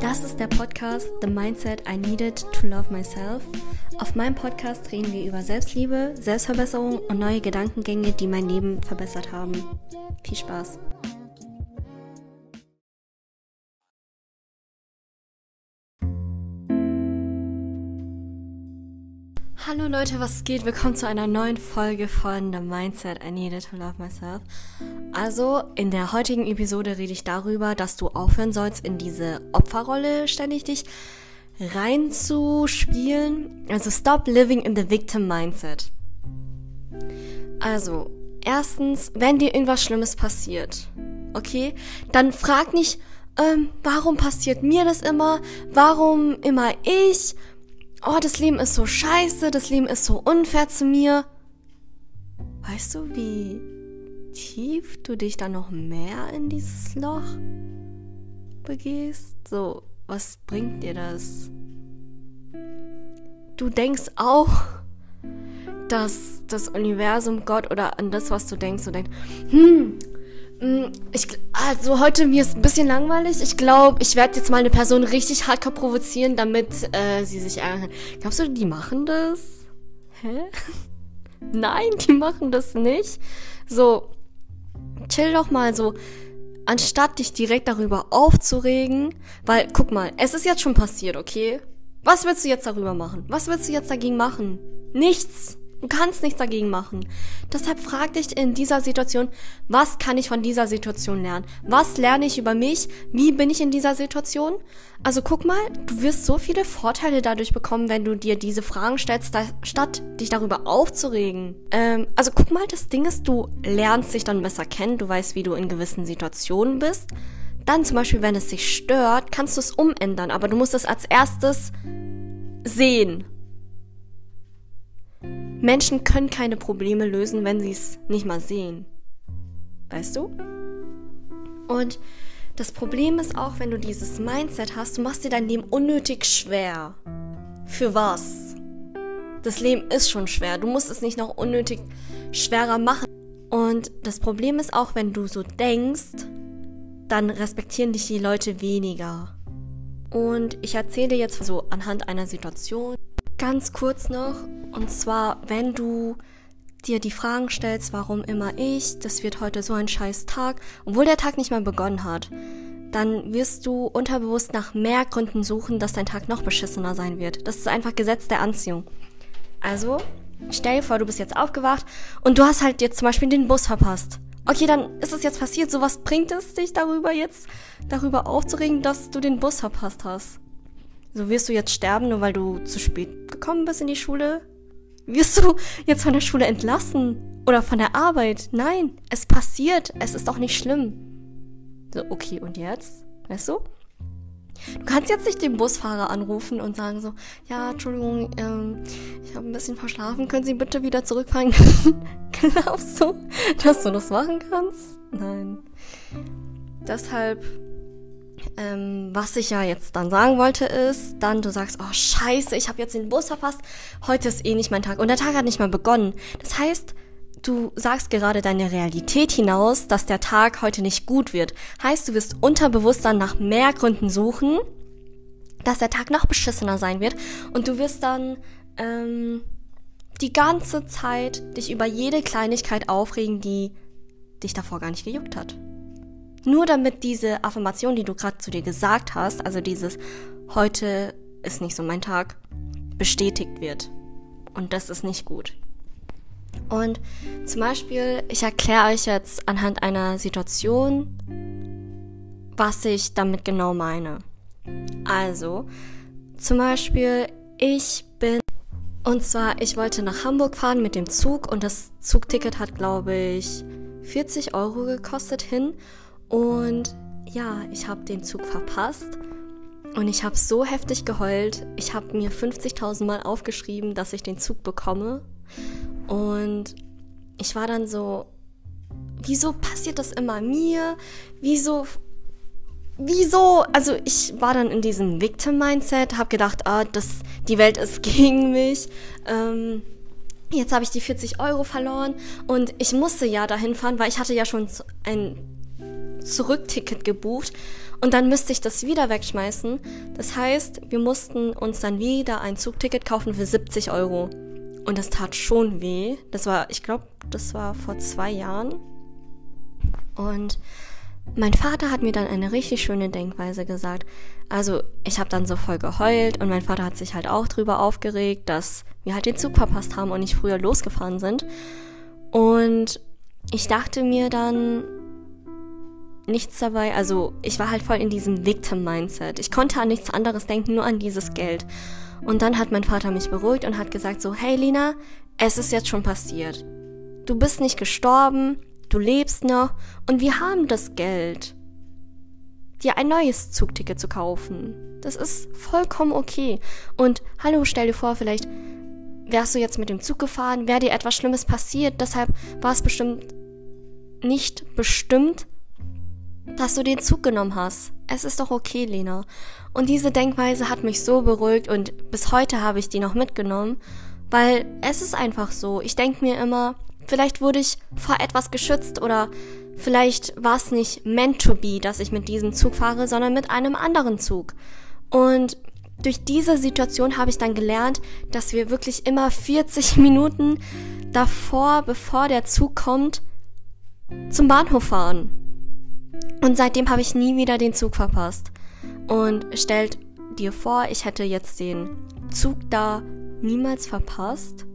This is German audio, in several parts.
Das ist der Podcast The Mindset I Needed to Love Myself. Auf meinem Podcast reden wir über Selbstliebe, Selbstverbesserung und neue Gedankengänge, die mein Leben verbessert haben. Viel Spaß! Hallo Leute, was geht? Willkommen zu einer neuen Folge von The Mindset I Needed to Love Myself. Also, in der heutigen Episode rede ich darüber, dass du aufhören sollst, in diese Opferrolle ständig dich reinzuspielen. Also, stop living in the victim mindset. Also, erstens, wenn dir irgendwas Schlimmes passiert, okay, dann frag nicht, ähm, warum passiert mir das immer? Warum immer ich? oh, das Leben ist so scheiße, das Leben ist so unfair zu mir. Weißt du, wie tief du dich dann noch mehr in dieses Loch begehst? So, was bringt dir das? Du denkst auch, dass das Universum, Gott oder an das, was du denkst, du denkst, hm, Mm, ich, also heute mir ist ein bisschen langweilig. Ich glaube, ich werde jetzt mal eine Person richtig hardcore provozieren, damit äh, sie sich ärgern. Glaubst du, die machen das? Hä? Nein, die machen das nicht. So, chill doch mal so. Anstatt dich direkt darüber aufzuregen, weil, guck mal, es ist jetzt schon passiert, okay? Was willst du jetzt darüber machen? Was willst du jetzt dagegen machen? Nichts. Du kannst nichts dagegen machen. Deshalb frag dich in dieser Situation, was kann ich von dieser Situation lernen? Was lerne ich über mich? Wie bin ich in dieser Situation? Also guck mal, du wirst so viele Vorteile dadurch bekommen, wenn du dir diese Fragen stellst, da, statt dich darüber aufzuregen. Ähm, also guck mal, das Ding ist, du lernst dich dann besser kennen, du weißt, wie du in gewissen Situationen bist. Dann zum Beispiel, wenn es dich stört, kannst du es umändern, aber du musst es als erstes sehen Menschen können keine Probleme lösen, wenn sie es nicht mal sehen. Weißt du? Und das Problem ist auch, wenn du dieses Mindset hast, du machst dir dein Leben unnötig schwer. Für was? Das Leben ist schon schwer. Du musst es nicht noch unnötig schwerer machen. Und das Problem ist auch, wenn du so denkst, dann respektieren dich die Leute weniger. Und ich erzähle jetzt so anhand einer Situation. Ganz kurz noch, und zwar, wenn du dir die Fragen stellst, warum immer ich, das wird heute so ein scheiß Tag, obwohl der Tag nicht mal begonnen hat, dann wirst du unterbewusst nach mehr Gründen suchen, dass dein Tag noch beschissener sein wird. Das ist einfach Gesetz der Anziehung. Also, stell dir vor, du bist jetzt aufgewacht und du hast halt jetzt zum Beispiel den Bus verpasst. Okay, dann ist es jetzt passiert. So was bringt es dich darüber jetzt, darüber aufzuregen, dass du den Bus verpasst hast? So wirst du jetzt sterben, nur weil du zu spät gekommen bist in die Schule? Wirst du jetzt von der Schule entlassen? Oder von der Arbeit? Nein, es passiert. Es ist doch nicht schlimm. So, okay, und jetzt? Weißt du? Du kannst jetzt nicht den Busfahrer anrufen und sagen so, ja, Entschuldigung, ähm, ich habe ein bisschen verschlafen, können Sie bitte wieder zurückfahren? Glaubst du, dass du das machen kannst? Nein. Deshalb ähm, was ich ja jetzt dann sagen wollte ist, dann du sagst, oh scheiße, ich habe jetzt den Bus verpasst, heute ist eh nicht mein Tag und der Tag hat nicht mal begonnen. Das heißt, du sagst gerade deine Realität hinaus, dass der Tag heute nicht gut wird. Heißt, du wirst unterbewusst dann nach mehr Gründen suchen, dass der Tag noch beschissener sein wird und du wirst dann ähm, die ganze Zeit dich über jede Kleinigkeit aufregen, die dich davor gar nicht gejuckt hat. Nur damit diese Affirmation, die du gerade zu dir gesagt hast, also dieses heute ist nicht so mein Tag, bestätigt wird. Und das ist nicht gut. Und zum Beispiel, ich erkläre euch jetzt anhand einer Situation, was ich damit genau meine. Also, zum Beispiel, ich bin, und zwar, ich wollte nach Hamburg fahren mit dem Zug und das Zugticket hat, glaube ich, 40 Euro gekostet hin. Und ja, ich habe den Zug verpasst und ich habe so heftig geheult. Ich habe mir 50.000 Mal aufgeschrieben, dass ich den Zug bekomme. Und ich war dann so, wieso passiert das immer mir? Wieso wieso? Also ich war dann in diesem Victim-Mindset, habe gedacht, ah, das, die Welt ist gegen mich. Ähm, jetzt habe ich die 40 Euro verloren und ich musste ja dahin fahren, weil ich hatte ja schon ein Zurückticket gebucht und dann müsste ich das wieder wegschmeißen. Das heißt, wir mussten uns dann wieder ein Zugticket kaufen für 70 Euro. Und das tat schon weh. Das war, ich glaube, das war vor zwei Jahren. Und mein Vater hat mir dann eine richtig schöne Denkweise gesagt. Also ich habe dann so voll geheult und mein Vater hat sich halt auch drüber aufgeregt, dass wir halt den Zug verpasst haben und nicht früher losgefahren sind. Und ich dachte mir dann nichts dabei, also ich war halt voll in diesem Victim-Mindset. Ich konnte an nichts anderes denken, nur an dieses Geld. Und dann hat mein Vater mich beruhigt und hat gesagt so, hey Lina, es ist jetzt schon passiert. Du bist nicht gestorben, du lebst noch und wir haben das Geld, dir ein neues Zugticket zu kaufen. Das ist vollkommen okay. Und hallo, stell dir vor, vielleicht wärst du jetzt mit dem Zug gefahren, wäre dir etwas Schlimmes passiert, deshalb war es bestimmt nicht bestimmt, dass du den Zug genommen hast. Es ist doch okay, Lena. Und diese Denkweise hat mich so beruhigt und bis heute habe ich die noch mitgenommen, weil es ist einfach so. Ich denke mir immer, vielleicht wurde ich vor etwas geschützt oder vielleicht war es nicht meant to be, dass ich mit diesem Zug fahre, sondern mit einem anderen Zug. Und durch diese Situation habe ich dann gelernt, dass wir wirklich immer 40 Minuten davor, bevor der Zug kommt, zum Bahnhof fahren. Und seitdem habe ich nie wieder den Zug verpasst. Und stellt dir vor, ich hätte jetzt den Zug da niemals verpasst,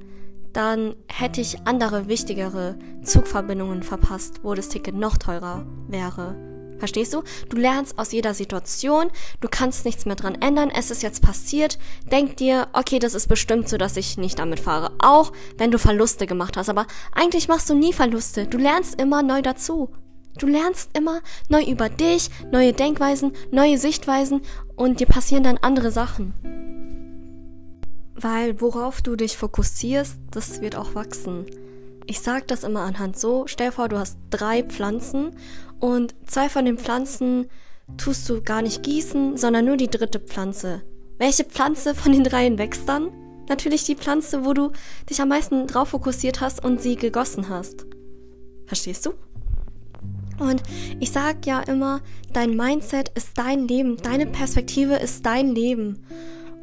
dann hätte ich andere wichtigere Zugverbindungen verpasst, wo das Ticket noch teurer wäre. Verstehst du? Du lernst aus jeder Situation, du kannst nichts mehr dran ändern, es ist jetzt passiert. Denk dir, okay, das ist bestimmt so, dass ich nicht damit fahre. Auch wenn du Verluste gemacht hast. Aber eigentlich machst du nie Verluste. Du lernst immer neu dazu. Du lernst immer neu über dich, neue Denkweisen, neue Sichtweisen und dir passieren dann andere Sachen. Weil worauf du dich fokussierst, das wird auch wachsen. Ich sag das immer anhand so, stell vor, du hast drei Pflanzen und zwei von den Pflanzen tust du gar nicht gießen, sondern nur die dritte Pflanze. Welche Pflanze von den dreien wächst dann? Natürlich die Pflanze, wo du dich am meisten drauf fokussiert hast und sie gegossen hast. Verstehst du? Und ich sag ja immer, dein Mindset ist dein Leben, deine Perspektive ist dein Leben.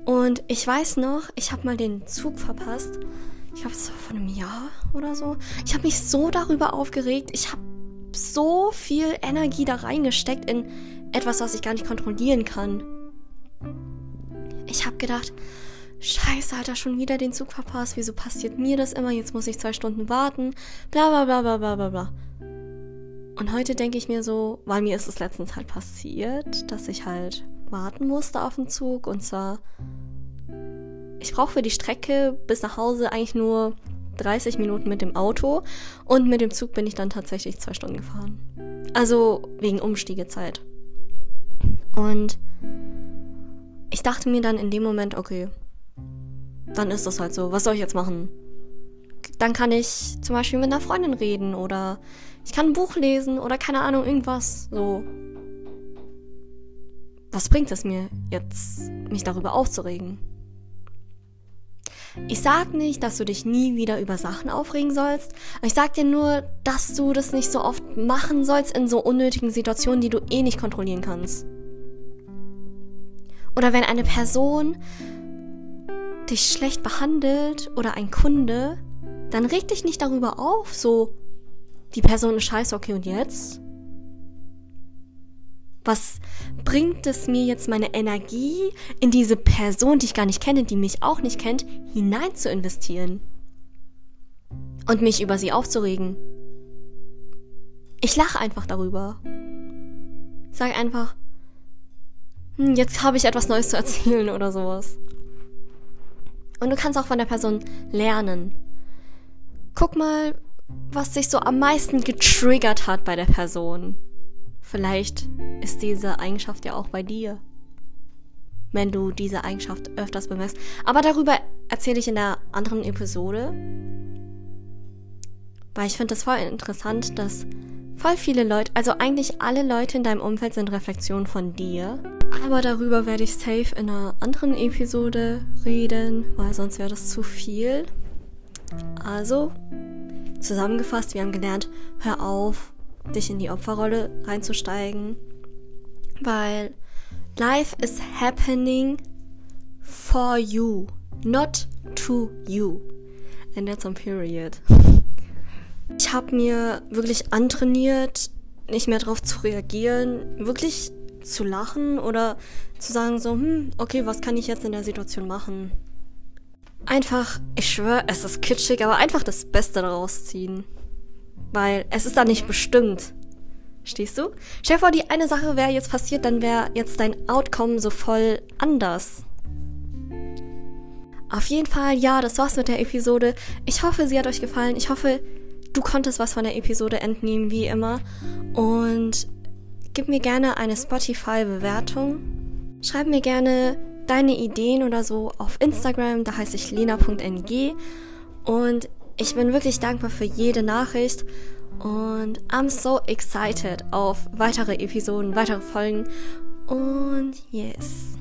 Und ich weiß noch, ich habe mal den Zug verpasst. Ich glaube, es war vor einem Jahr oder so. Ich habe mich so darüber aufgeregt. Ich habe so viel Energie da reingesteckt in etwas, was ich gar nicht kontrollieren kann. Ich habe gedacht, Scheiße, Alter, schon wieder den Zug verpasst. Wieso passiert mir das immer? Jetzt muss ich zwei Stunden warten. Bla bla bla bla bla bla bla. Und heute denke ich mir so, weil mir ist es letztens halt passiert, dass ich halt warten musste auf den Zug. Und zwar, ich brauche für die Strecke bis nach Hause eigentlich nur 30 Minuten mit dem Auto. Und mit dem Zug bin ich dann tatsächlich zwei Stunden gefahren. Also wegen Umstiegezeit. Und ich dachte mir dann in dem Moment, okay, dann ist das halt so. Was soll ich jetzt machen? Dann kann ich zum Beispiel mit einer Freundin reden oder ich kann ein Buch lesen oder keine Ahnung, irgendwas. So. Was bringt es mir jetzt, mich darüber aufzuregen? Ich sag nicht, dass du dich nie wieder über Sachen aufregen sollst. Ich sag dir nur, dass du das nicht so oft machen sollst in so unnötigen Situationen, die du eh nicht kontrollieren kannst. Oder wenn eine Person dich schlecht behandelt oder ein Kunde, dann reg dich nicht darüber auf, so, die Person ist scheiße, okay, und jetzt? Was bringt es mir jetzt meine Energie in diese Person, die ich gar nicht kenne, die mich auch nicht kennt, hinein zu investieren? Und mich über sie aufzuregen? Ich lache einfach darüber. sag einfach, hm, jetzt habe ich etwas Neues zu erzählen oder sowas. Und du kannst auch von der Person lernen. Guck mal, was sich so am meisten getriggert hat bei der Person. Vielleicht ist diese Eigenschaft ja auch bei dir. Wenn du diese Eigenschaft öfters bemerkst. Aber darüber erzähle ich in der anderen Episode. Weil ich finde das voll interessant, dass voll viele Leute, also eigentlich alle Leute in deinem Umfeld sind Reflexionen von dir. Aber darüber werde ich safe in einer anderen Episode reden, weil sonst wäre das zu viel. Also, zusammengefasst, wir haben gelernt, hör auf, dich in die Opferrolle reinzusteigen, weil life is happening for you, not to you. And that's on period. Ich habe mir wirklich antrainiert, nicht mehr darauf zu reagieren, wirklich zu lachen oder zu sagen so, hm, okay, was kann ich jetzt in der Situation machen? Einfach, ich schwöre, es ist kitschig, aber einfach das Beste daraus ziehen. Weil es ist da nicht bestimmt. Stehst du? Stell dir vor, die eine Sache wäre jetzt passiert, dann wäre jetzt dein Outcome so voll anders. Auf jeden Fall, ja, das war's mit der Episode. Ich hoffe, sie hat euch gefallen. Ich hoffe, du konntest was von der Episode entnehmen, wie immer. Und gib mir gerne eine Spotify-Bewertung. Schreib mir gerne deine Ideen oder so auf Instagram, da heiße ich lena.ng. Und ich bin wirklich dankbar für jede Nachricht. Und I'm so excited auf weitere Episoden, weitere Folgen. Und yes.